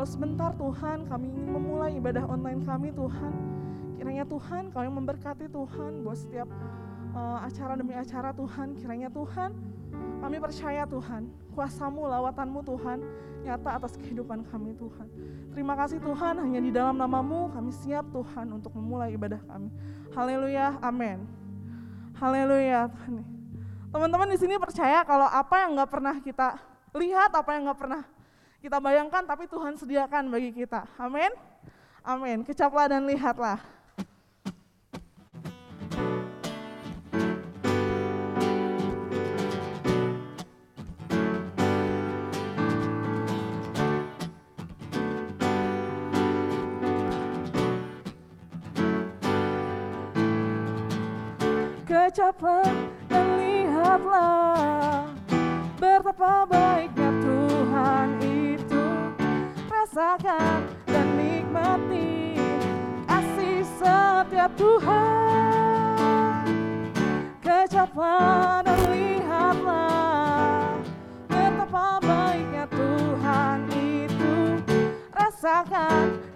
Kalau sebentar Tuhan kami ingin memulai ibadah online kami Tuhan. Kiranya Tuhan yang memberkati Tuhan buat setiap eh, acara demi acara Tuhan. Kiranya Tuhan kami percaya Tuhan, kuasamu, lawatanmu Tuhan, nyata atas kehidupan kami Tuhan. Terima kasih Tuhan, hanya di dalam namamu kami siap Tuhan untuk memulai ibadah kami. Haleluya, amin. Haleluya. Teman-teman di sini percaya kalau apa yang nggak pernah kita lihat, apa yang nggak pernah kita bayangkan, tapi Tuhan sediakan bagi kita. Amin. Amin. Kecaplah dan lihatlah. Kecaplah dan lihatlah Betapa baiknya Rasakan dan nikmati Kasih setiap Tuhan. Kecaplah dan lihatlah Betapa baiknya Tuhan itu. Rasakan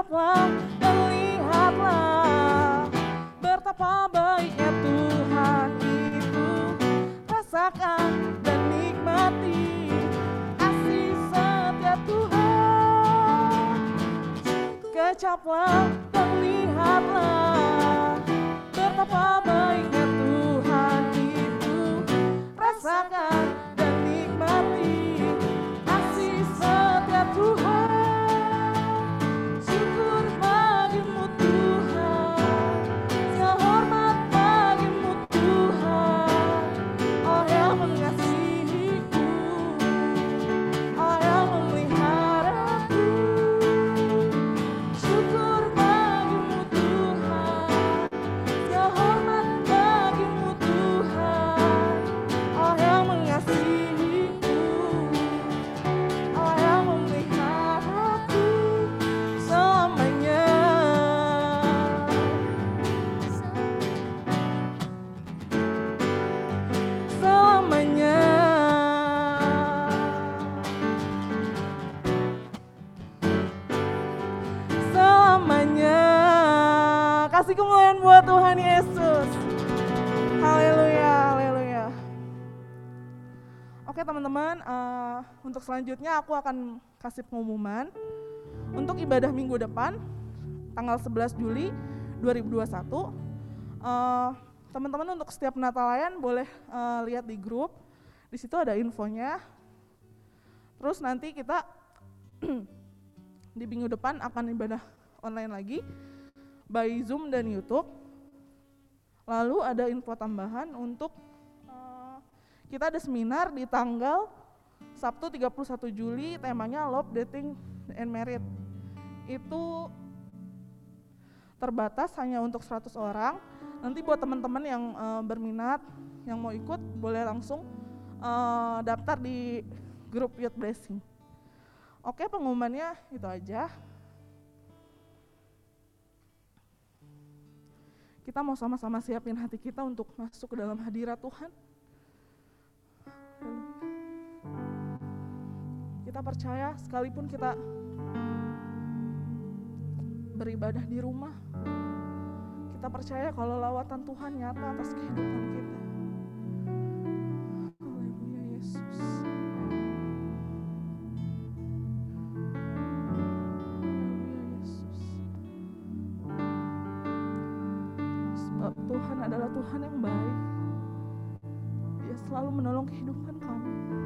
Dan lihatlah Betapa baiknya Tuhan itu. Rasakan dan nikmati Kasih setia Tuhan. Kecaplah untuk selanjutnya aku akan kasih pengumuman untuk ibadah minggu depan, tanggal 11 Juli 2021. Uh, teman-teman untuk setiap Natalayan boleh uh, lihat di grup, di situ ada infonya. Terus nanti kita di minggu depan akan ibadah online lagi by Zoom dan YouTube. Lalu ada info tambahan untuk uh, kita ada seminar di tanggal Sabtu 31 Juli temanya Love Dating and Merit. Itu terbatas hanya untuk 100 orang. Nanti buat teman-teman yang uh, berminat yang mau ikut boleh langsung uh, daftar di grup Youth Blessing. Oke, pengumumannya itu aja. Kita mau sama-sama siapin hati kita untuk masuk ke dalam hadirat Tuhan. Kita percaya sekalipun kita beribadah di rumah, kita percaya kalau lawatan Tuhan nyata atas kehidupan kita. Haleluya Yesus. Sebab Tuhan adalah Tuhan yang baik. Dia selalu menolong kehidupan kami.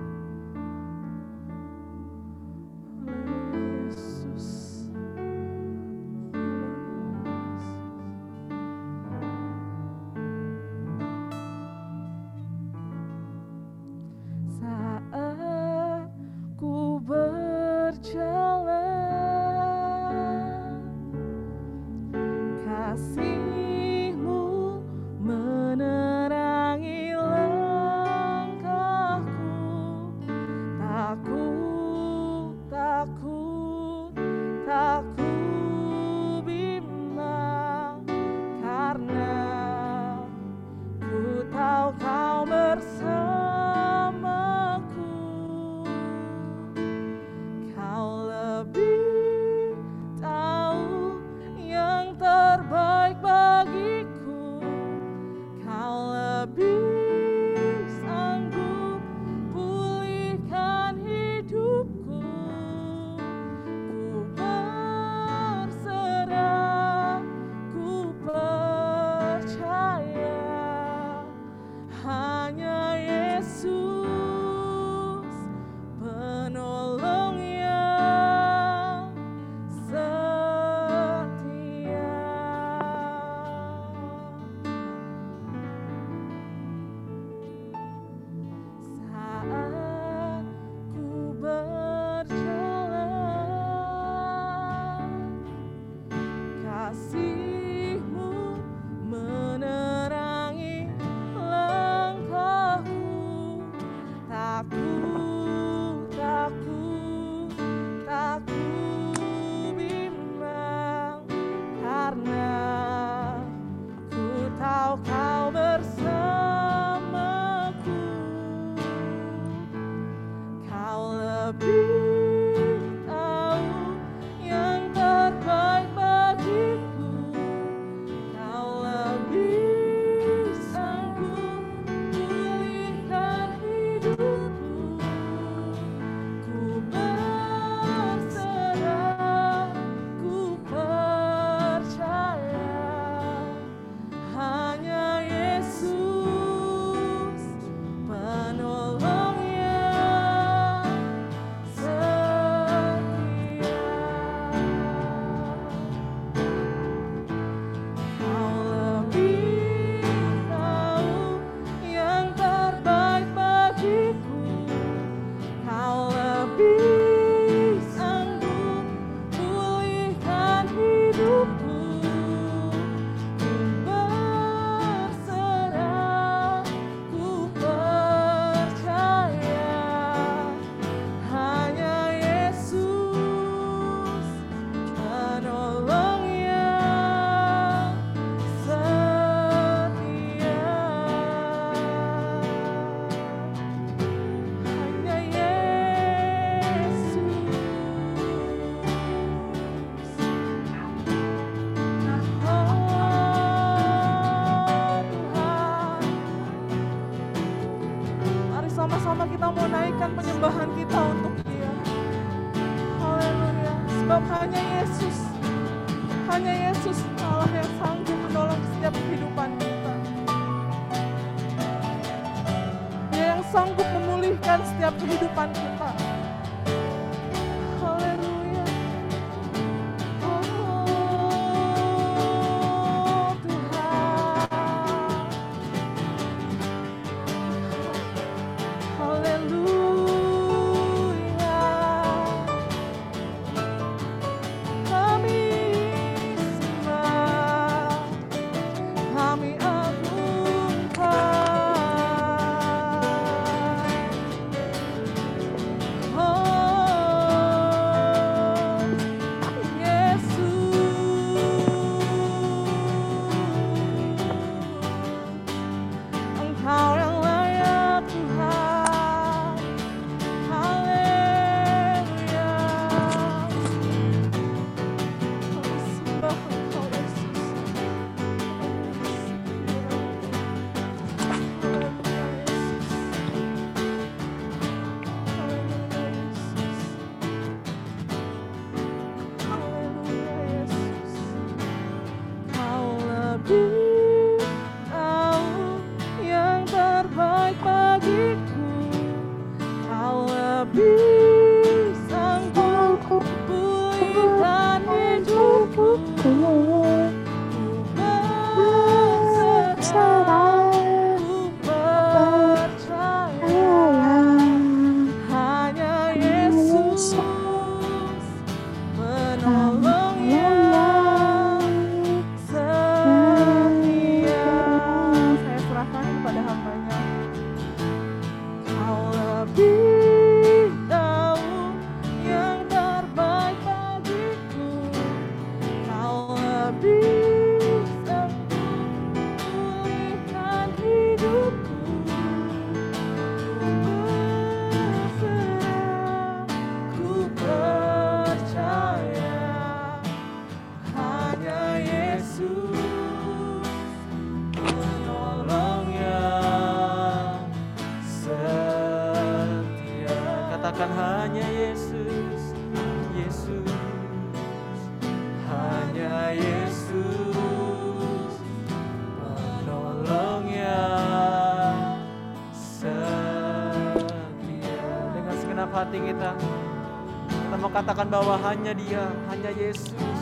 Katakan bahwa hanya Dia, hanya Yesus.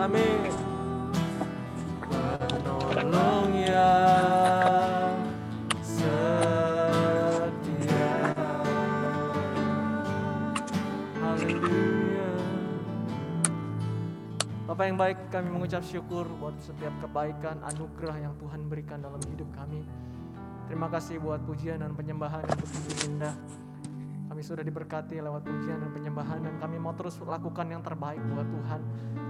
Amin. Menolong yang setia. Haleluya. Bapak yang baik, kami mengucap syukur buat setiap kebaikan, anugerah yang Tuhan berikan dalam hidup kami. Terima kasih buat pujian dan penyembahan yang begitu indah. Kami sudah diberkati lewat pujian dan penyembahan dan kami mau terus lakukan yang terbaik buat Tuhan.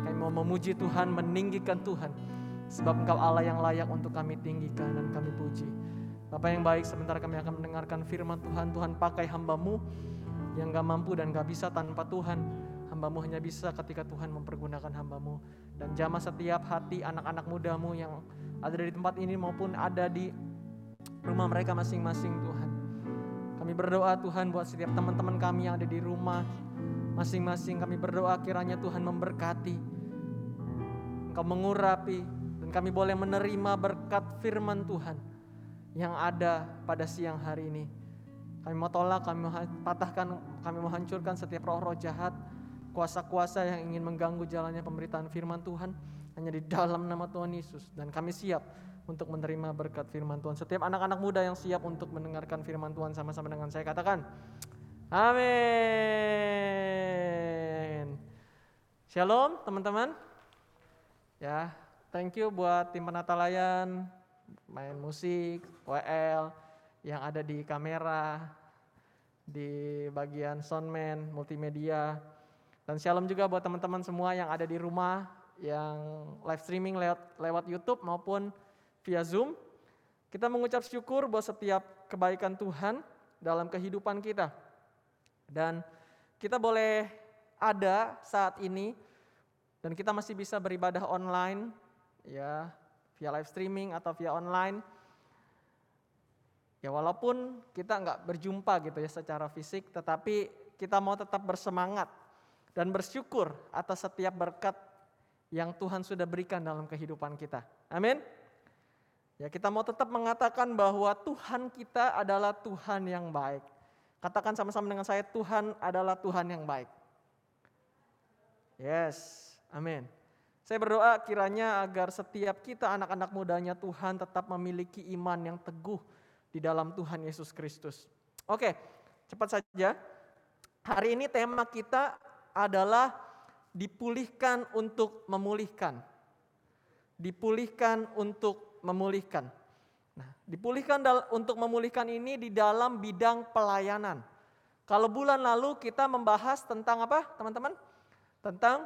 Kami mau memuji Tuhan, meninggikan Tuhan. Sebab Engkau Allah yang layak untuk kami tinggikan dan kami puji. Bapak yang baik, sebentar kami akan mendengarkan firman Tuhan. Tuhan pakai hambamu yang gak mampu dan gak bisa tanpa Tuhan. Hambamu hanya bisa ketika Tuhan mempergunakan hambamu. Dan jamah setiap hati anak-anak mudamu yang ada di tempat ini maupun ada di rumah mereka masing-masing Tuhan. Kami berdoa Tuhan buat setiap teman-teman kami yang ada di rumah masing-masing. Kami berdoa kiranya Tuhan memberkati. Engkau mengurapi dan kami boleh menerima berkat firman Tuhan yang ada pada siang hari ini. Kami mau tolak, kami mau patahkan, kami mau hancurkan setiap roh-roh jahat, kuasa-kuasa yang ingin mengganggu jalannya pemberitaan firman Tuhan hanya di dalam nama Tuhan Yesus dan kami siap untuk menerima berkat firman Tuhan. Setiap anak-anak muda yang siap untuk mendengarkan firman Tuhan sama-sama dengan saya katakan, Amin. Shalom teman-teman. Ya, thank you buat tim penata layan, main musik, WL, yang ada di kamera, di bagian soundman, multimedia. Dan shalom juga buat teman-teman semua yang ada di rumah, yang live streaming lewat, lewat YouTube maupun via Zoom. Kita mengucap syukur buat setiap kebaikan Tuhan dalam kehidupan kita. Dan kita boleh ada saat ini dan kita masih bisa beribadah online ya via live streaming atau via online. Ya walaupun kita nggak berjumpa gitu ya secara fisik, tetapi kita mau tetap bersemangat dan bersyukur atas setiap berkat yang Tuhan sudah berikan dalam kehidupan kita. Amin. Ya, kita mau tetap mengatakan bahwa Tuhan kita adalah Tuhan yang baik. Katakan sama-sama dengan saya, Tuhan adalah Tuhan yang baik. Yes, amin. Saya berdoa kiranya agar setiap kita anak-anak mudanya Tuhan tetap memiliki iman yang teguh di dalam Tuhan Yesus Kristus. Oke, cepat saja. Hari ini tema kita adalah dipulihkan untuk memulihkan. Dipulihkan untuk memulihkan. Nah, dipulihkan untuk memulihkan ini di dalam bidang pelayanan. Kalau bulan lalu kita membahas tentang apa, teman-teman? Tentang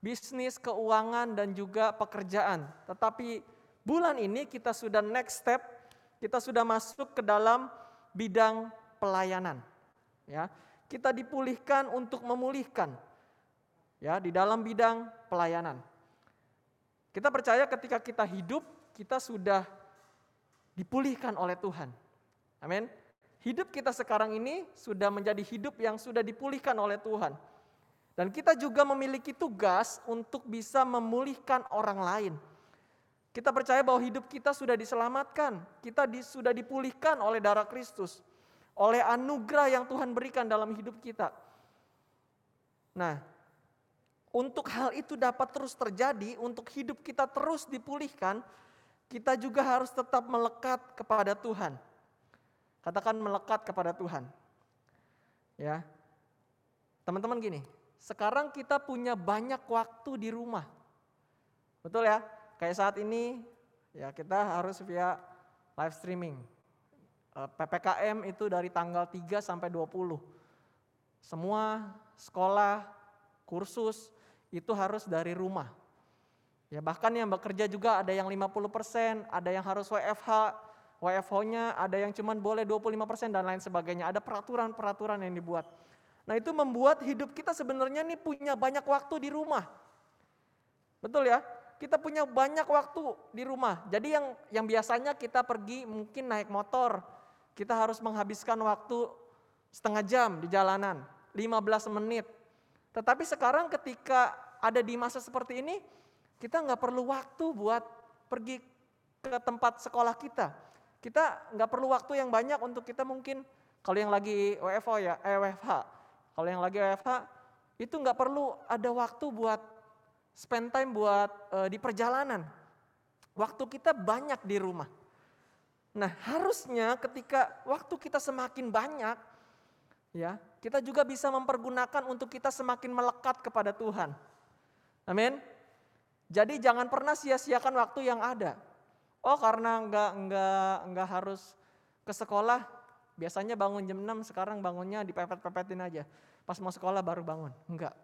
bisnis, keuangan, dan juga pekerjaan. Tetapi bulan ini kita sudah next step, kita sudah masuk ke dalam bidang pelayanan. Ya, kita dipulihkan untuk memulihkan. Ya, di dalam bidang pelayanan. Kita percaya ketika kita hidup, kita sudah dipulihkan oleh Tuhan. Amin. Hidup kita sekarang ini sudah menjadi hidup yang sudah dipulihkan oleh Tuhan. Dan kita juga memiliki tugas untuk bisa memulihkan orang lain. Kita percaya bahwa hidup kita sudah diselamatkan, kita di, sudah dipulihkan oleh darah Kristus, oleh anugerah yang Tuhan berikan dalam hidup kita. Nah, untuk hal itu dapat terus terjadi, untuk hidup kita terus dipulihkan, kita juga harus tetap melekat kepada Tuhan. Katakan melekat kepada Tuhan. Ya. Teman-teman gini, sekarang kita punya banyak waktu di rumah. Betul ya? Kayak saat ini ya kita harus via live streaming. Eh, PPKM itu dari tanggal 3 sampai 20. Semua sekolah, kursus, itu harus dari rumah. Ya bahkan yang bekerja juga ada yang 50%, ada yang harus WFH, WFH-nya ada yang cuma boleh 25% dan lain sebagainya. Ada peraturan-peraturan yang dibuat. Nah itu membuat hidup kita sebenarnya nih punya banyak waktu di rumah. Betul ya? Kita punya banyak waktu di rumah. Jadi yang yang biasanya kita pergi mungkin naik motor, kita harus menghabiskan waktu setengah jam di jalanan, 15 menit. Tetapi sekarang ketika ada di masa seperti ini, kita nggak perlu waktu buat pergi ke tempat sekolah kita. Kita nggak perlu waktu yang banyak untuk kita mungkin kalau yang lagi WFH ya, eh WFH. Kalau yang lagi WFH itu nggak perlu ada waktu buat spend time buat e, di perjalanan. Waktu kita banyak di rumah. Nah, harusnya ketika waktu kita semakin banyak, ya, kita juga bisa mempergunakan untuk kita semakin melekat kepada Tuhan. Amin. Jadi jangan pernah sia-siakan waktu yang ada. Oh karena enggak enggak enggak harus ke sekolah, biasanya bangun jam 6, sekarang bangunnya dipepet-pepetin aja. Pas mau sekolah baru bangun. Enggak.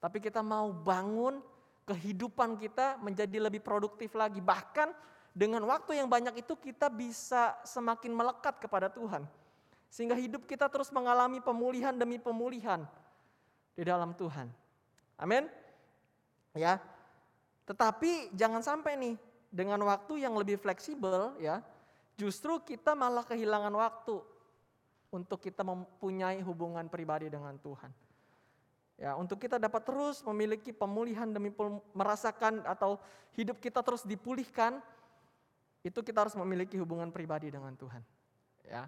Tapi kita mau bangun kehidupan kita menjadi lebih produktif lagi. Bahkan dengan waktu yang banyak itu kita bisa semakin melekat kepada Tuhan. Sehingga hidup kita terus mengalami pemulihan demi pemulihan di dalam Tuhan. Amin. Ya. Tetapi jangan sampai nih dengan waktu yang lebih fleksibel ya, justru kita malah kehilangan waktu untuk kita mempunyai hubungan pribadi dengan Tuhan. Ya, untuk kita dapat terus memiliki pemulihan demi merasakan atau hidup kita terus dipulihkan, itu kita harus memiliki hubungan pribadi dengan Tuhan. Ya,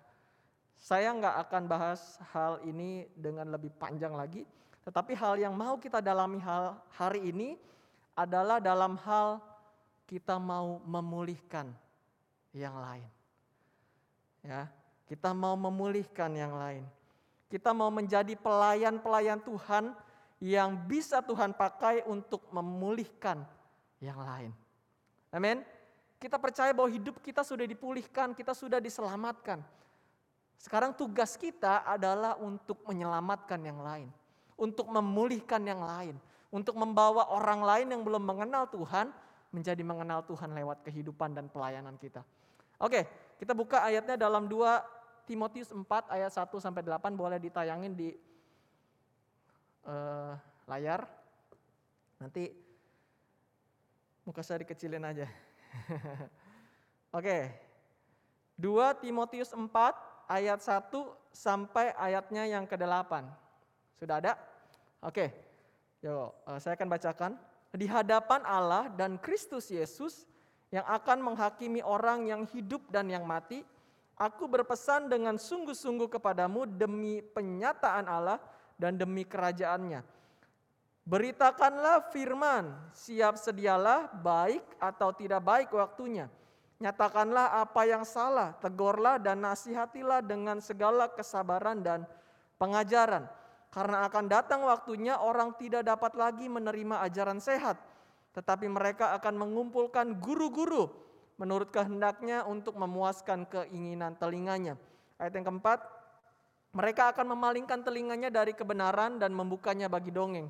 saya nggak akan bahas hal ini dengan lebih panjang lagi, tetapi hal yang mau kita dalami hal hari ini adalah dalam hal kita mau memulihkan yang lain. Ya, kita mau memulihkan yang lain. Kita mau menjadi pelayan-pelayan Tuhan yang bisa Tuhan pakai untuk memulihkan yang lain. Amin. Kita percaya bahwa hidup kita sudah dipulihkan, kita sudah diselamatkan. Sekarang tugas kita adalah untuk menyelamatkan yang lain, untuk memulihkan yang lain, untuk membawa orang lain yang belum mengenal Tuhan menjadi mengenal Tuhan lewat kehidupan dan pelayanan kita. Oke, kita buka ayatnya dalam 2 Timotius 4 ayat 1 sampai 8 boleh ditayangin di uh, layar. Nanti muka saya dikecilin aja. Oke. 2 Timotius 4 ayat 1 sampai ayatnya yang ke-8. Sudah ada? Oke. Yo, eh, saya akan bacakan. Di hadapan Allah dan Kristus Yesus yang akan menghakimi orang yang hidup dan yang mati, aku berpesan dengan sungguh-sungguh kepadamu demi penyataan Allah dan demi kerajaannya. Beritakanlah firman, siap sedialah baik atau tidak baik waktunya. Nyatakanlah apa yang salah, tegurlah dan nasihatilah dengan segala kesabaran dan pengajaran karena akan datang waktunya orang tidak dapat lagi menerima ajaran sehat, tetapi mereka akan mengumpulkan guru-guru menurut kehendaknya untuk memuaskan keinginan telinganya. Ayat yang keempat, mereka akan memalingkan telinganya dari kebenaran dan membukanya bagi dongeng.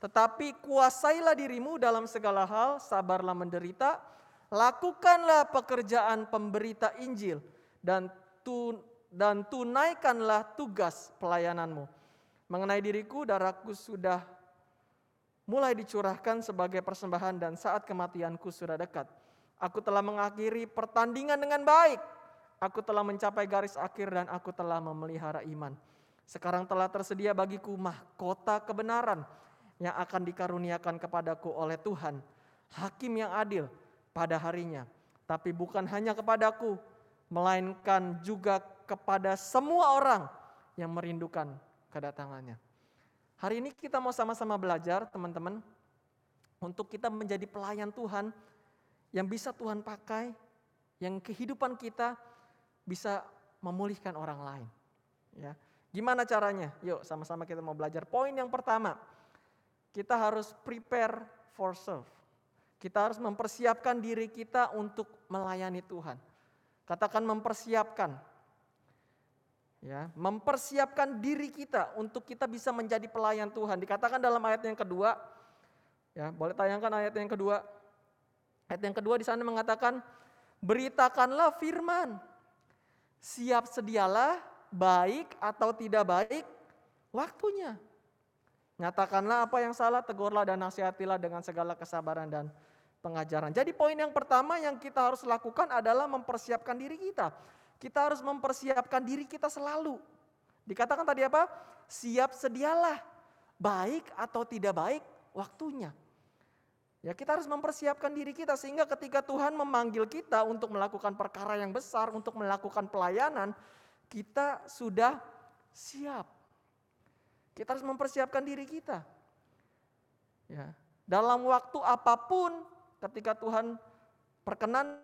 Tetapi kuasailah dirimu dalam segala hal, sabarlah menderita, lakukanlah pekerjaan pemberita Injil dan tu, dan tunaikanlah tugas pelayananmu Mengenai diriku, darahku sudah mulai dicurahkan sebagai persembahan dan saat kematianku sudah dekat. Aku telah mengakhiri pertandingan dengan baik. Aku telah mencapai garis akhir dan aku telah memelihara iman. Sekarang telah tersedia bagiku mahkota kebenaran yang akan dikaruniakan kepadaku oleh Tuhan, hakim yang adil pada harinya. Tapi bukan hanya kepadaku, melainkan juga kepada semua orang yang merindukan kedatangannya. Hari ini kita mau sama-sama belajar teman-teman untuk kita menjadi pelayan Tuhan yang bisa Tuhan pakai, yang kehidupan kita bisa memulihkan orang lain. Ya, gimana caranya? Yuk sama-sama kita mau belajar. Poin yang pertama, kita harus prepare for serve. Kita harus mempersiapkan diri kita untuk melayani Tuhan. Katakan mempersiapkan, ya mempersiapkan diri kita untuk kita bisa menjadi pelayan Tuhan. Dikatakan dalam ayat yang kedua, ya boleh tayangkan ayat yang kedua. Ayat yang kedua di sana mengatakan, beritakanlah firman, siap sedialah baik atau tidak baik waktunya. Nyatakanlah apa yang salah, tegurlah dan nasihatilah dengan segala kesabaran dan pengajaran. Jadi poin yang pertama yang kita harus lakukan adalah mempersiapkan diri kita. Kita harus mempersiapkan diri kita selalu. Dikatakan tadi apa? Siap sedialah. Baik atau tidak baik waktunya. Ya kita harus mempersiapkan diri kita sehingga ketika Tuhan memanggil kita untuk melakukan perkara yang besar, untuk melakukan pelayanan, kita sudah siap. Kita harus mempersiapkan diri kita. Ya, dalam waktu apa pun ketika Tuhan perkenan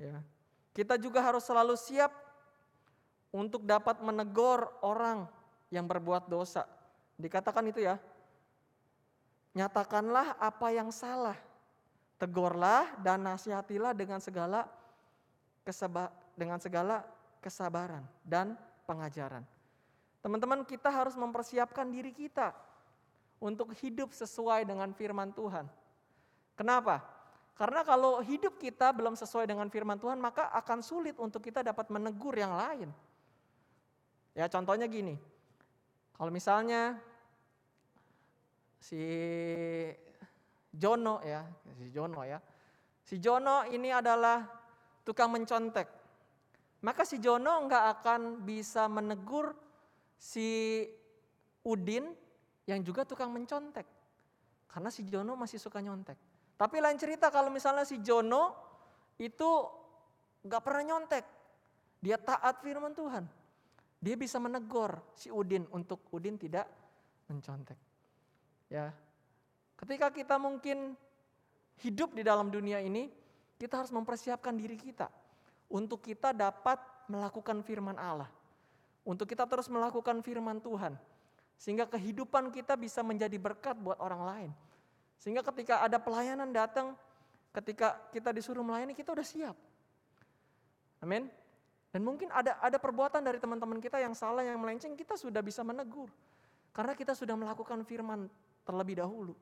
Ya. Kita juga harus selalu siap untuk dapat menegur orang yang berbuat dosa. Dikatakan itu ya. Nyatakanlah apa yang salah. Tegurlah dan nasihatilah dengan segala keseba, dengan segala kesabaran dan pengajaran. Teman-teman, kita harus mempersiapkan diri kita untuk hidup sesuai dengan firman Tuhan. Kenapa? Karena kalau hidup kita belum sesuai dengan firman Tuhan, maka akan sulit untuk kita dapat menegur yang lain. Ya contohnya gini, kalau misalnya si Jono ya, si Jono ya, si Jono ini adalah tukang mencontek, maka si Jono nggak akan bisa menegur si Udin yang juga tukang mencontek, karena si Jono masih suka nyontek. Tapi lain cerita kalau misalnya si Jono itu nggak pernah nyontek. Dia taat firman Tuhan. Dia bisa menegur si Udin untuk Udin tidak mencontek. Ya. Ketika kita mungkin hidup di dalam dunia ini, kita harus mempersiapkan diri kita untuk kita dapat melakukan firman Allah. Untuk kita terus melakukan firman Tuhan. Sehingga kehidupan kita bisa menjadi berkat buat orang lain. Sehingga ketika ada pelayanan datang, ketika kita disuruh melayani, kita udah siap. Amin. Dan mungkin ada ada perbuatan dari teman-teman kita yang salah, yang melenceng, kita sudah bisa menegur. Karena kita sudah melakukan firman terlebih dahulu.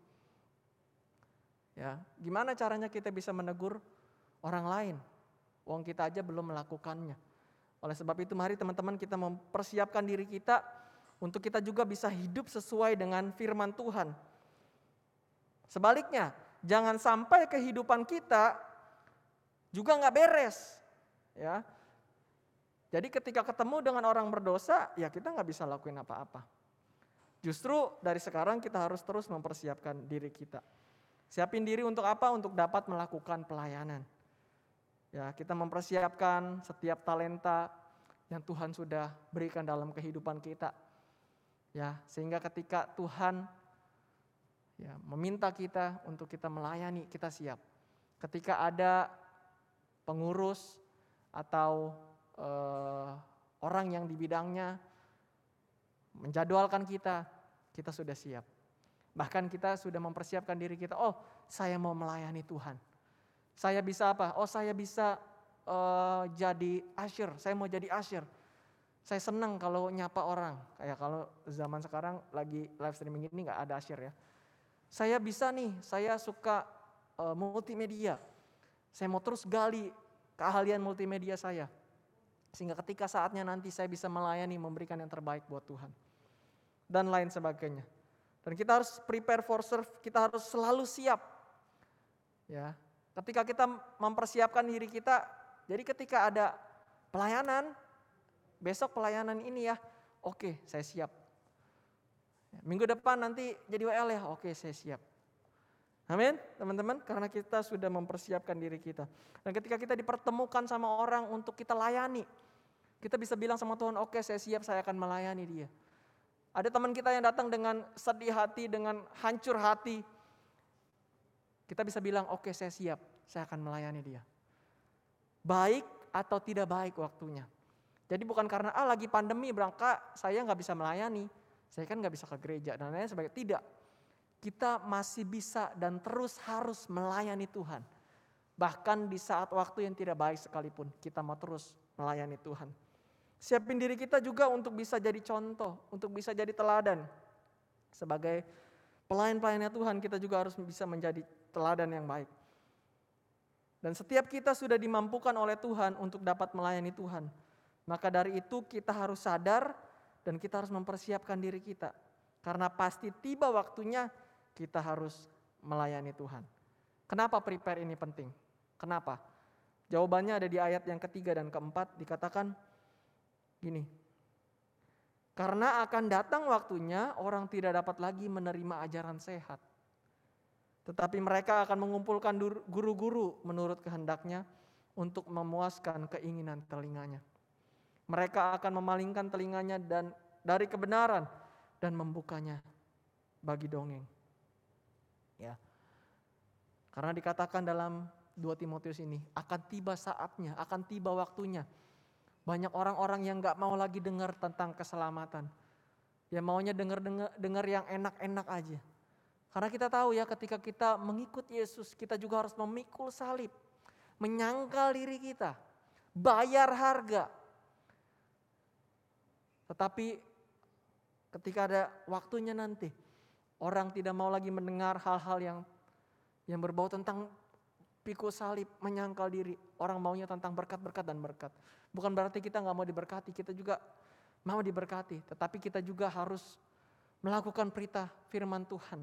Ya, gimana caranya kita bisa menegur orang lain? Wong kita aja belum melakukannya. Oleh sebab itu mari teman-teman kita mempersiapkan diri kita untuk kita juga bisa hidup sesuai dengan firman Tuhan. Sebaliknya, jangan sampai kehidupan kita juga nggak beres, ya. Jadi ketika ketemu dengan orang berdosa, ya kita nggak bisa lakuin apa-apa. Justru dari sekarang kita harus terus mempersiapkan diri kita. Siapin diri untuk apa? Untuk dapat melakukan pelayanan. Ya, kita mempersiapkan setiap talenta yang Tuhan sudah berikan dalam kehidupan kita. Ya, sehingga ketika Tuhan ya meminta kita untuk kita melayani, kita siap. Ketika ada pengurus atau uh, orang yang di bidangnya menjadwalkan kita, kita sudah siap. Bahkan kita sudah mempersiapkan diri kita, oh saya mau melayani Tuhan. Saya bisa apa? Oh saya bisa uh, jadi asyir, saya mau jadi asyir. Saya senang kalau nyapa orang. Kayak kalau zaman sekarang lagi live streaming ini nggak ada asyir ya. Saya bisa nih, saya suka uh, multimedia. Saya mau terus gali keahlian multimedia saya. Sehingga ketika saatnya nanti saya bisa melayani, memberikan yang terbaik buat Tuhan. Dan lain sebagainya. Dan kita harus prepare for serve, kita harus selalu siap. Ya, ketika kita mempersiapkan diri kita, jadi ketika ada pelayanan, besok pelayanan ini ya, oke saya siap. Minggu depan nanti jadi WL ya, oke saya siap. Amin, teman-teman, karena kita sudah mempersiapkan diri kita. Dan ketika kita dipertemukan sama orang untuk kita layani, kita bisa bilang sama Tuhan, oke saya siap, saya akan melayani dia. Ada teman kita yang datang dengan sedih hati, dengan hancur hati. Kita bisa bilang, oke saya siap, saya akan melayani dia. Baik atau tidak baik waktunya. Jadi bukan karena ah lagi pandemi berangkat saya nggak bisa melayani, saya kan nggak bisa ke gereja dan lain sebagainya. Tidak, kita masih bisa dan terus harus melayani Tuhan. Bahkan di saat waktu yang tidak baik sekalipun, kita mau terus melayani Tuhan. Siapin diri kita juga untuk bisa jadi contoh, untuk bisa jadi teladan. Sebagai pelayan-pelayannya Tuhan, kita juga harus bisa menjadi teladan yang baik. Dan setiap kita sudah dimampukan oleh Tuhan untuk dapat melayani Tuhan. Maka dari itu kita harus sadar dan kita harus mempersiapkan diri kita. Karena pasti tiba waktunya kita harus melayani Tuhan. Kenapa prepare ini penting? Kenapa? Jawabannya ada di ayat yang ketiga dan keempat dikatakan gini. Karena akan datang waktunya orang tidak dapat lagi menerima ajaran sehat. Tetapi mereka akan mengumpulkan guru-guru menurut kehendaknya untuk memuaskan keinginan telinganya. Mereka akan memalingkan telinganya dan dari kebenaran dan membukanya bagi dongeng. Ya. Karena dikatakan dalam 2 Timotius ini, akan tiba saatnya, akan tiba waktunya. Banyak orang-orang yang gak mau lagi dengar tentang keselamatan. Ya maunya dengar-dengar dengar yang enak-enak aja. Karena kita tahu ya ketika kita mengikut Yesus, kita juga harus memikul salib. Menyangkal diri kita. Bayar harga. Tetapi ketika ada waktunya nanti, Orang tidak mau lagi mendengar hal-hal yang yang berbau tentang pikul salib, menyangkal diri. Orang maunya tentang berkat-berkat dan berkat. Bukan berarti kita nggak mau diberkati, kita juga mau diberkati. Tetapi kita juga harus melakukan perintah firman Tuhan.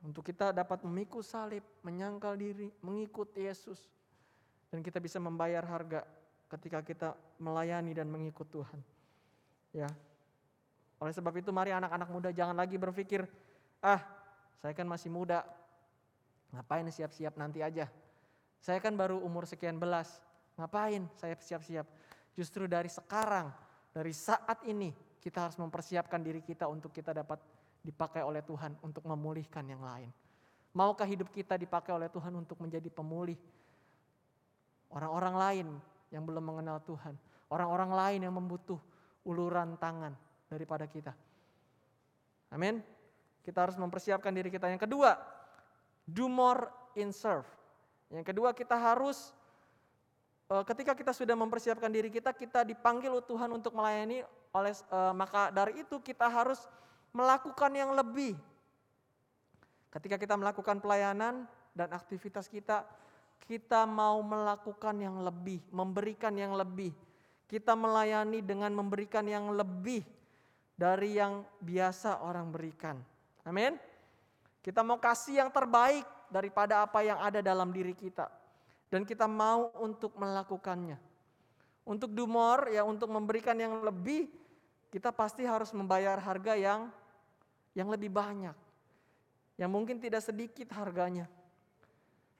Untuk kita dapat memikul salib, menyangkal diri, mengikut Yesus. Dan kita bisa membayar harga ketika kita melayani dan mengikut Tuhan. Ya, oleh sebab itu mari anak-anak muda jangan lagi berpikir, ah saya kan masih muda, ngapain siap-siap nanti aja. Saya kan baru umur sekian belas, ngapain saya siap-siap. Justru dari sekarang, dari saat ini kita harus mempersiapkan diri kita untuk kita dapat dipakai oleh Tuhan untuk memulihkan yang lain. Maukah hidup kita dipakai oleh Tuhan untuk menjadi pemulih orang-orang lain yang belum mengenal Tuhan, orang-orang lain yang membutuh uluran tangan, daripada kita. Amin. Kita harus mempersiapkan diri kita. Yang kedua, do more in serve. Yang kedua, kita harus eh, ketika kita sudah mempersiapkan diri kita, kita dipanggil Tuhan untuk melayani oleh eh, maka dari itu kita harus melakukan yang lebih. Ketika kita melakukan pelayanan dan aktivitas kita, kita mau melakukan yang lebih, memberikan yang lebih. Kita melayani dengan memberikan yang lebih dari yang biasa orang berikan. Amin. Kita mau kasih yang terbaik daripada apa yang ada dalam diri kita. Dan kita mau untuk melakukannya. Untuk do more, ya untuk memberikan yang lebih, kita pasti harus membayar harga yang yang lebih banyak. Yang mungkin tidak sedikit harganya.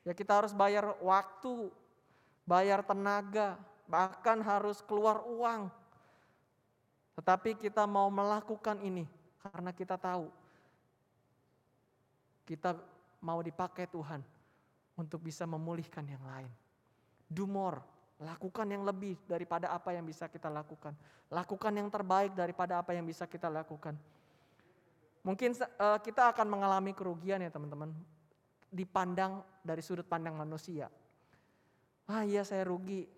Ya kita harus bayar waktu, bayar tenaga, bahkan harus keluar uang. Tetapi kita mau melakukan ini karena kita tahu kita mau dipakai Tuhan untuk bisa memulihkan yang lain. Do more, lakukan yang lebih daripada apa yang bisa kita lakukan. Lakukan yang terbaik daripada apa yang bisa kita lakukan. Mungkin uh, kita akan mengalami kerugian ya teman-teman. Dipandang dari sudut pandang manusia. Ah iya saya rugi.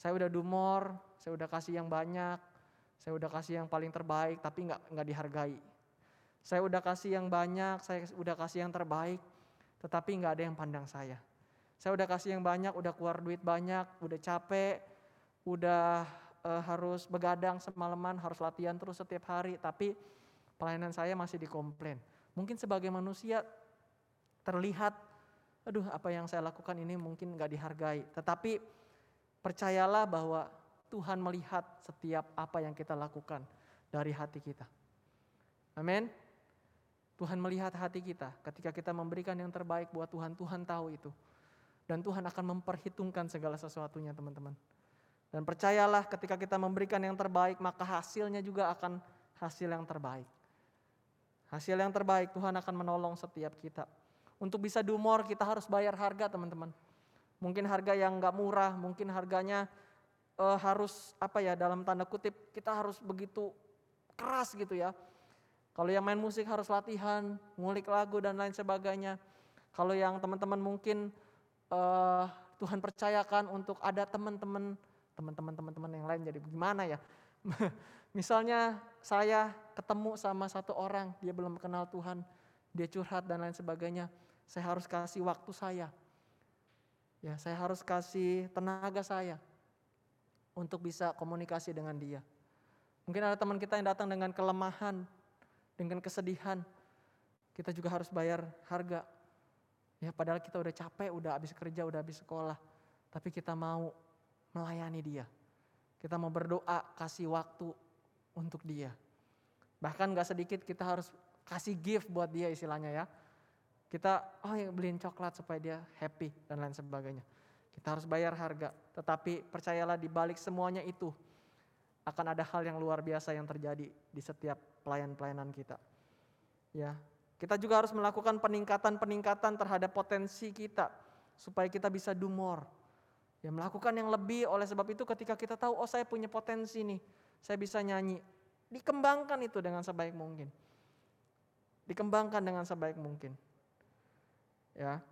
Saya udah do more, saya udah kasih yang banyak, saya udah kasih yang paling terbaik tapi nggak nggak dihargai. Saya udah kasih yang banyak, saya udah kasih yang terbaik, tetapi nggak ada yang pandang saya. Saya udah kasih yang banyak, udah keluar duit banyak, udah capek, udah uh, harus begadang semalaman, harus latihan terus setiap hari, tapi pelayanan saya masih dikomplain. Mungkin sebagai manusia terlihat, aduh apa yang saya lakukan ini mungkin nggak dihargai. Tetapi percayalah bahwa Tuhan melihat setiap apa yang kita lakukan dari hati kita. Amin. Tuhan melihat hati kita ketika kita memberikan yang terbaik buat Tuhan, Tuhan tahu itu. Dan Tuhan akan memperhitungkan segala sesuatunya teman-teman. Dan percayalah ketika kita memberikan yang terbaik, maka hasilnya juga akan hasil yang terbaik. Hasil yang terbaik Tuhan akan menolong setiap kita. Untuk bisa do more kita harus bayar harga teman-teman. Mungkin harga yang nggak murah, mungkin harganya uh, harus apa ya dalam tanda kutip kita harus begitu keras gitu ya kalau yang main musik harus latihan, ngulik lagu dan lain sebagainya. Kalau yang teman-teman mungkin uh, Tuhan percayakan untuk ada teman-teman, teman-teman teman-teman yang lain jadi gimana ya? Misalnya saya ketemu sama satu orang, dia belum kenal Tuhan, dia curhat dan lain sebagainya. Saya harus kasih waktu saya. Ya, saya harus kasih tenaga saya untuk bisa komunikasi dengan dia. Mungkin ada teman kita yang datang dengan kelemahan, dengan kesedihan, kita juga harus bayar harga. Ya, padahal kita udah capek, udah habis kerja, udah habis sekolah, tapi kita mau melayani dia. Kita mau berdoa, kasih waktu untuk dia. Bahkan gak sedikit kita harus kasih gift buat dia istilahnya ya. Kita oh ya beliin coklat supaya dia happy dan lain sebagainya. Kita harus bayar harga, tetapi percayalah di balik semuanya itu akan ada hal yang luar biasa yang terjadi di setiap pelayan-pelayanan kita. Ya, kita juga harus melakukan peningkatan-peningkatan terhadap potensi kita supaya kita bisa do more. Ya, melakukan yang lebih oleh sebab itu ketika kita tahu oh saya punya potensi nih, saya bisa nyanyi. Dikembangkan itu dengan sebaik mungkin. Dikembangkan dengan sebaik mungkin. Ya.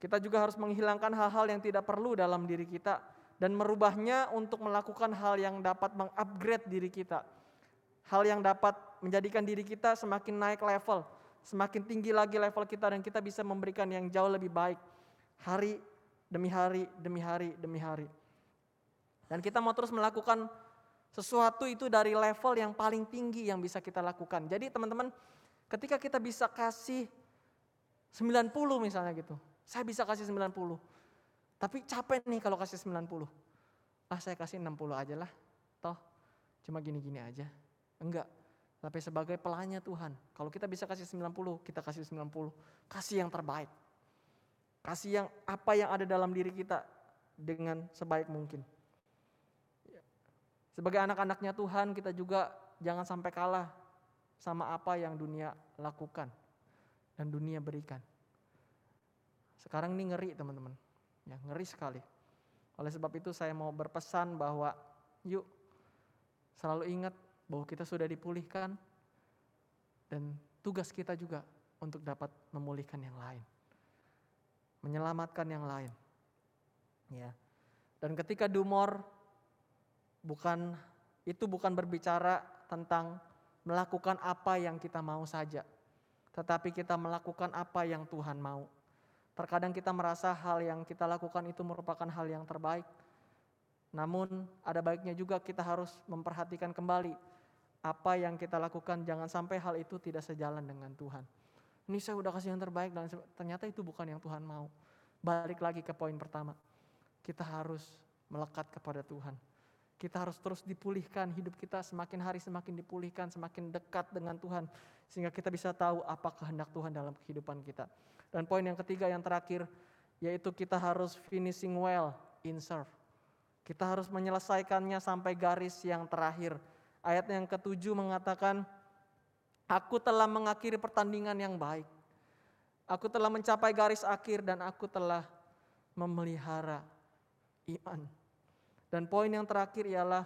Kita juga harus menghilangkan hal-hal yang tidak perlu dalam diri kita dan merubahnya untuk melakukan hal yang dapat mengupgrade diri kita hal yang dapat menjadikan diri kita semakin naik level, semakin tinggi lagi level kita dan kita bisa memberikan yang jauh lebih baik hari demi hari demi hari demi hari. Dan kita mau terus melakukan sesuatu itu dari level yang paling tinggi yang bisa kita lakukan. Jadi teman-teman, ketika kita bisa kasih 90 misalnya gitu. Saya bisa kasih 90. Tapi capek nih kalau kasih 90. Ah saya kasih 60 aja lah. Toh cuma gini-gini aja. Enggak. Tapi sebagai pelanya Tuhan, kalau kita bisa kasih 90, kita kasih 90. Kasih yang terbaik. Kasih yang apa yang ada dalam diri kita dengan sebaik mungkin. Sebagai anak-anaknya Tuhan, kita juga jangan sampai kalah sama apa yang dunia lakukan dan dunia berikan. Sekarang ini ngeri teman-teman, ya ngeri sekali. Oleh sebab itu saya mau berpesan bahwa yuk selalu ingat bahwa kita sudah dipulihkan dan tugas kita juga untuk dapat memulihkan yang lain. Menyelamatkan yang lain. Ya. Dan ketika dumor bukan itu bukan berbicara tentang melakukan apa yang kita mau saja, tetapi kita melakukan apa yang Tuhan mau. Terkadang kita merasa hal yang kita lakukan itu merupakan hal yang terbaik, Namun ada baiknya juga kita harus memperhatikan kembali apa yang kita lakukan jangan sampai hal itu tidak sejalan dengan Tuhan. Ini saya udah kasih yang terbaik dan ternyata itu bukan yang Tuhan mau. Balik lagi ke poin pertama. Kita harus melekat kepada Tuhan. Kita harus terus dipulihkan, hidup kita semakin hari semakin dipulihkan, semakin dekat dengan Tuhan. Sehingga kita bisa tahu apa kehendak Tuhan dalam kehidupan kita. Dan poin yang ketiga yang terakhir, yaitu kita harus finishing well in serve. Kita harus menyelesaikannya sampai garis yang terakhir. Ayat yang ketujuh mengatakan, Aku telah mengakhiri pertandingan yang baik. Aku telah mencapai garis akhir dan aku telah memelihara iman. Dan poin yang terakhir ialah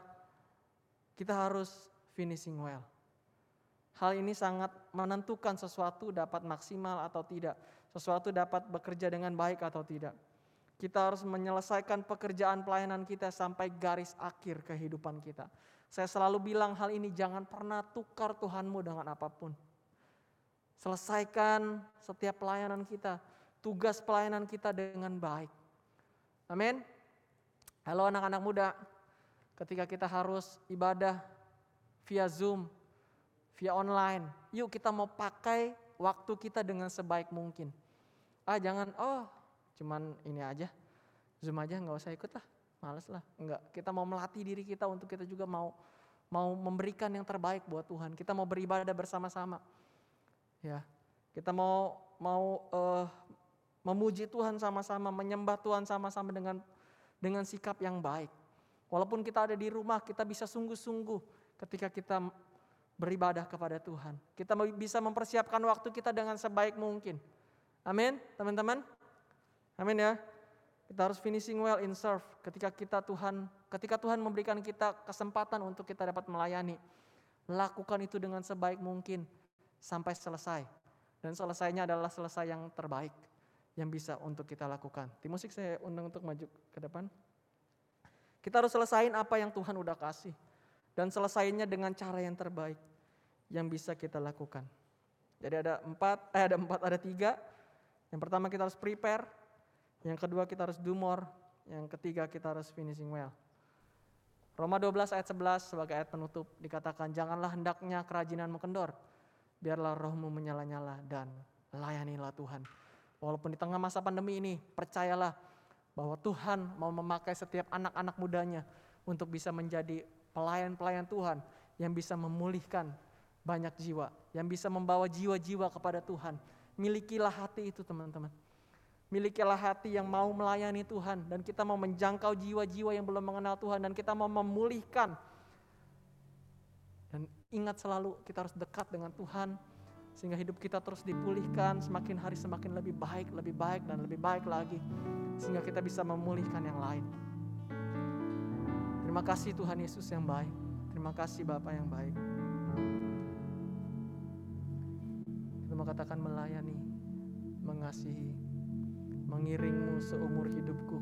kita harus finishing well. Hal ini sangat menentukan sesuatu dapat maksimal atau tidak, sesuatu dapat bekerja dengan baik atau tidak. Kita harus menyelesaikan pekerjaan pelayanan kita sampai garis akhir kehidupan kita. Saya selalu bilang hal ini jangan pernah tukar Tuhanmu dengan apa pun. Selesaikan setiap pelayanan kita, tugas pelayanan kita dengan baik. Amin. Halo anak-anak muda, ketika kita harus ibadah via Zoom, via online, yuk kita mau pakai waktu kita dengan sebaik mungkin. Ah jangan, oh cuman ini aja zoom aja nggak usah ikut lah males lah enggak kita mau melatih diri kita untuk kita juga mau mau memberikan yang terbaik buat Tuhan. Kita mau beribadah bersama-sama. Ya kita mau mau uh, memuji Tuhan sama-sama menyembah Tuhan sama-sama dengan dengan sikap yang baik walaupun kita ada di rumah kita bisa sungguh-sungguh ketika kita beribadah kepada Tuhan kita bisa mempersiapkan waktu kita dengan sebaik mungkin amin teman-teman Amin ya. Kita harus finishing well in serve ketika kita Tuhan ketika Tuhan memberikan kita kesempatan untuk kita dapat melayani. Lakukan itu dengan sebaik mungkin sampai selesai. Dan selesainya adalah selesai yang terbaik yang bisa untuk kita lakukan. Tim musik saya undang untuk maju ke depan. Kita harus selesaiin apa yang Tuhan udah kasih. Dan selesainya dengan cara yang terbaik yang bisa kita lakukan. Jadi ada empat, eh ada empat, ada tiga. Yang pertama kita harus prepare, yang kedua kita harus do more. Yang ketiga kita harus finishing well. Roma 12 ayat 11 sebagai ayat penutup dikatakan janganlah hendaknya kerajinanmu kendor. Biarlah rohmu menyala-nyala dan layanilah Tuhan. Walaupun di tengah masa pandemi ini percayalah bahwa Tuhan mau memakai setiap anak-anak mudanya untuk bisa menjadi pelayan-pelayan Tuhan yang bisa memulihkan banyak jiwa, yang bisa membawa jiwa-jiwa kepada Tuhan. Milikilah hati itu teman-teman. Milikilah hati yang mau melayani Tuhan dan kita mau menjangkau jiwa-jiwa yang belum mengenal Tuhan dan kita mau memulihkan. Dan ingat selalu kita harus dekat dengan Tuhan sehingga hidup kita terus dipulihkan semakin hari semakin lebih baik, lebih baik dan lebih baik lagi sehingga kita bisa memulihkan yang lain. Terima kasih Tuhan Yesus yang baik. Terima kasih Bapak yang baik. Kita mau katakan melayani, mengasihi, mengiringmu seumur hidupku.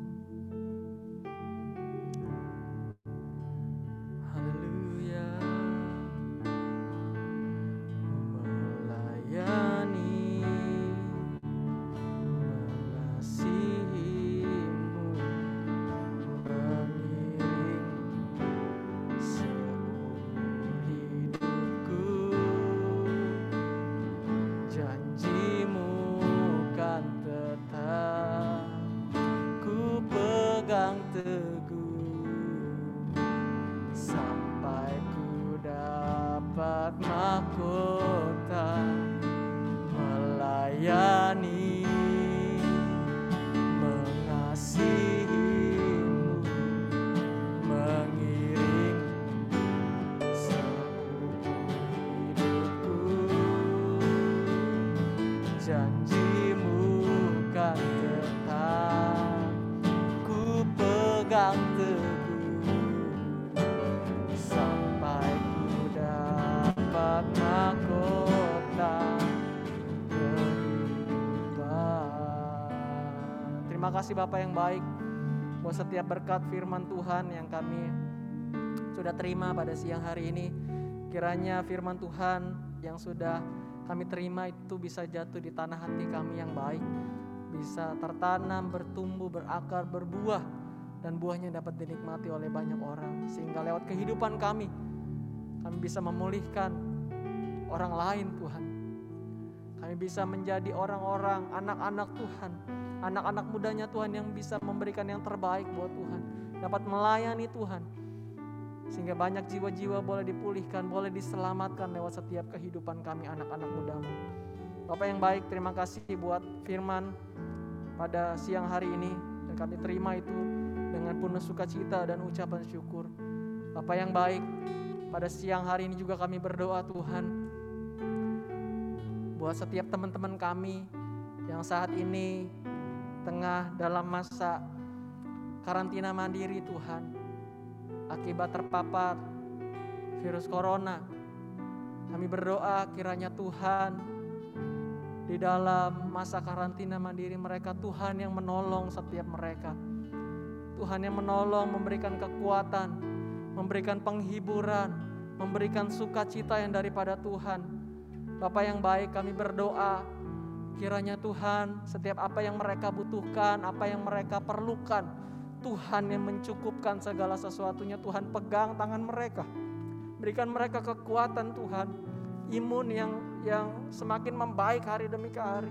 Kasih Bapak yang baik buat setiap berkat firman Tuhan yang kami sudah terima pada siang hari ini. Kiranya firman Tuhan yang sudah kami terima itu bisa jatuh di tanah hati kami yang baik. Bisa tertanam, bertumbuh, berakar, berbuah dan buahnya dapat dinikmati oleh banyak orang sehingga lewat kehidupan kami kami bisa memulihkan orang lain Tuhan. Kami bisa menjadi orang-orang anak-anak Tuhan, anak-anak mudanya Tuhan yang bisa memberikan yang terbaik buat Tuhan, dapat melayani Tuhan. Sehingga banyak jiwa-jiwa boleh dipulihkan, boleh diselamatkan lewat setiap kehidupan kami anak-anak mudamu. Bapak yang baik, terima kasih buat firman pada siang hari ini dan kami terima itu dengan penuh sukacita dan ucapan syukur. Bapak yang baik, pada siang hari ini juga kami berdoa Tuhan buat setiap teman-teman kami yang saat ini tengah dalam masa karantina mandiri Tuhan akibat terpapar virus corona. Kami berdoa kiranya Tuhan di dalam masa karantina mandiri mereka Tuhan yang menolong setiap mereka. Tuhan yang menolong memberikan kekuatan, memberikan penghiburan, memberikan sukacita yang daripada Tuhan. Bapak yang baik kami berdoa kiranya Tuhan setiap apa yang mereka butuhkan, apa yang mereka perlukan, Tuhan yang mencukupkan segala sesuatunya. Tuhan pegang tangan mereka. Berikan mereka kekuatan Tuhan, imun yang yang semakin membaik hari demi hari.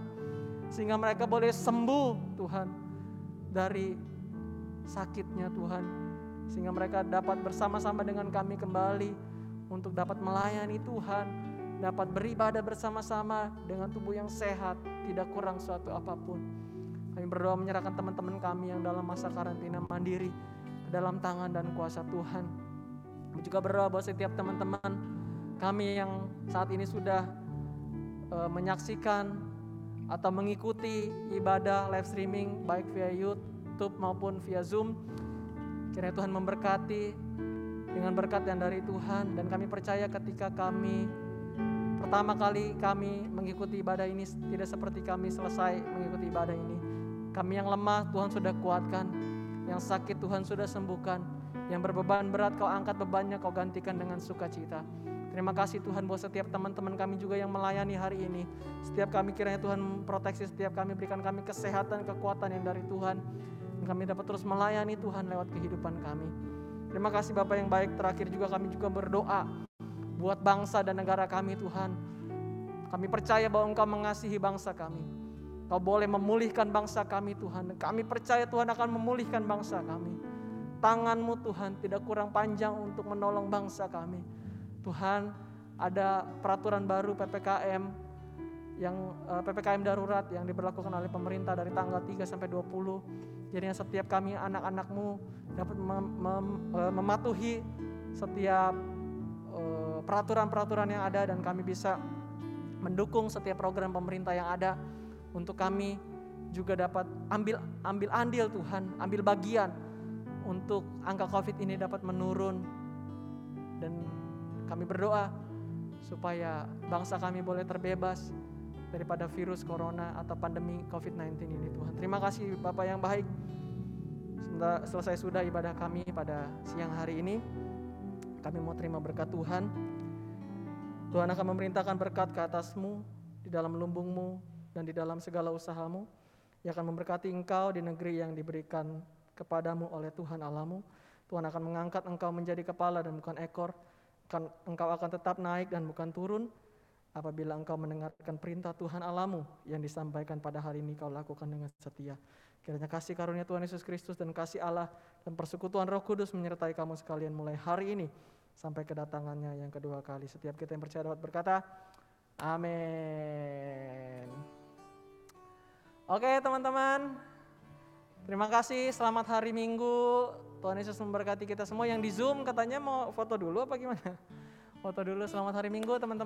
Sehingga mereka boleh sembuh Tuhan dari sakitnya Tuhan. Sehingga mereka dapat bersama-sama dengan kami kembali untuk dapat melayani Tuhan, dapat beribadah bersama-sama dengan tubuh yang sehat, tidak kurang suatu apa pun. Kami berdoa menyerahkan teman-teman kami yang dalam masa karantina mandiri ke dalam tangan dan kuasa Tuhan. Kami juga berdoa bahwa setiap teman-teman kami yang saat ini sudah uh, menyaksikan atau mengikuti ibadah live streaming baik via YouTube maupun via Zoom. Kiranya Tuhan memberkati dengan berkat yang dari Tuhan dan kami percaya ketika kami pertama kali kami mengikuti ibadah ini tidak seperti kami selesai mengikuti ibadah ini. Kami yang lemah Tuhan sudah kuatkan, yang sakit Tuhan sudah sembuhkan, yang berbeban berat kau angkat bebannya kau gantikan dengan sukacita. Terima kasih Tuhan buat setiap teman-teman kami juga yang melayani hari ini. Setiap kami kiranya Tuhan proteksi setiap kami, berikan kami kesehatan, kekuatan yang dari Tuhan. Dan kami dapat terus melayani Tuhan lewat kehidupan kami. Terima kasih Bapak yang baik. Terakhir juga kami juga berdoa buat bangsa dan negara kami Tuhan. Kami percaya bahwa Engkau mengasihi bangsa kami. Kau boleh memulihkan bangsa kami Tuhan. Kami percaya Tuhan akan memulihkan bangsa kami. Tanganmu Tuhan tidak kurang panjang untuk menolong bangsa kami. Tuhan ada peraturan baru PPKM yang eh, PPKM darurat yang diberlakukan oleh pemerintah dari tanggal 3 sampai 20. Jadi setiap kami anak-anakmu dapat mem mem uh, mematuhi setiap eh, peraturan-peraturan yang ada dan kami bisa mendukung setiap program pemerintah yang ada untuk kami juga dapat ambil ambil andil Tuhan, ambil bagian untuk angka Covid ini dapat menurun dan kami berdoa supaya bangsa kami boleh terbebas daripada virus corona atau pandemi COVID-19 ini Tuhan. Terima kasih Bapak yang baik. selesai sudah ibadah kami pada siang hari ini. Kami mau terima berkat Tuhan. Tuhan akan memerintahkan berkat ke atasmu, di dalam lumbungmu, dan di dalam segala usahamu. Ia akan memberkati engkau di negeri yang diberikan kepadamu oleh Tuhan Allahmu. Tuhan akan mengangkat engkau menjadi kepala dan bukan ekor engkau akan tetap naik dan bukan turun apabila engkau mendengarkan perintah Tuhan Alamu yang disampaikan pada hari ini kau lakukan dengan setia. Kiranya kasih karunia Tuhan Yesus Kristus dan kasih Allah dan persekutuan Roh Kudus menyertai kamu sekalian mulai hari ini sampai kedatangannya yang kedua kali. Setiap kita yang percaya dapat berkata, Amin. Oke teman-teman, terima kasih. Selamat hari Minggu. Tuhan Yesus memberkati kita semua. Yang di Zoom katanya mau foto dulu apa gimana? Foto dulu selamat hari Minggu teman-teman.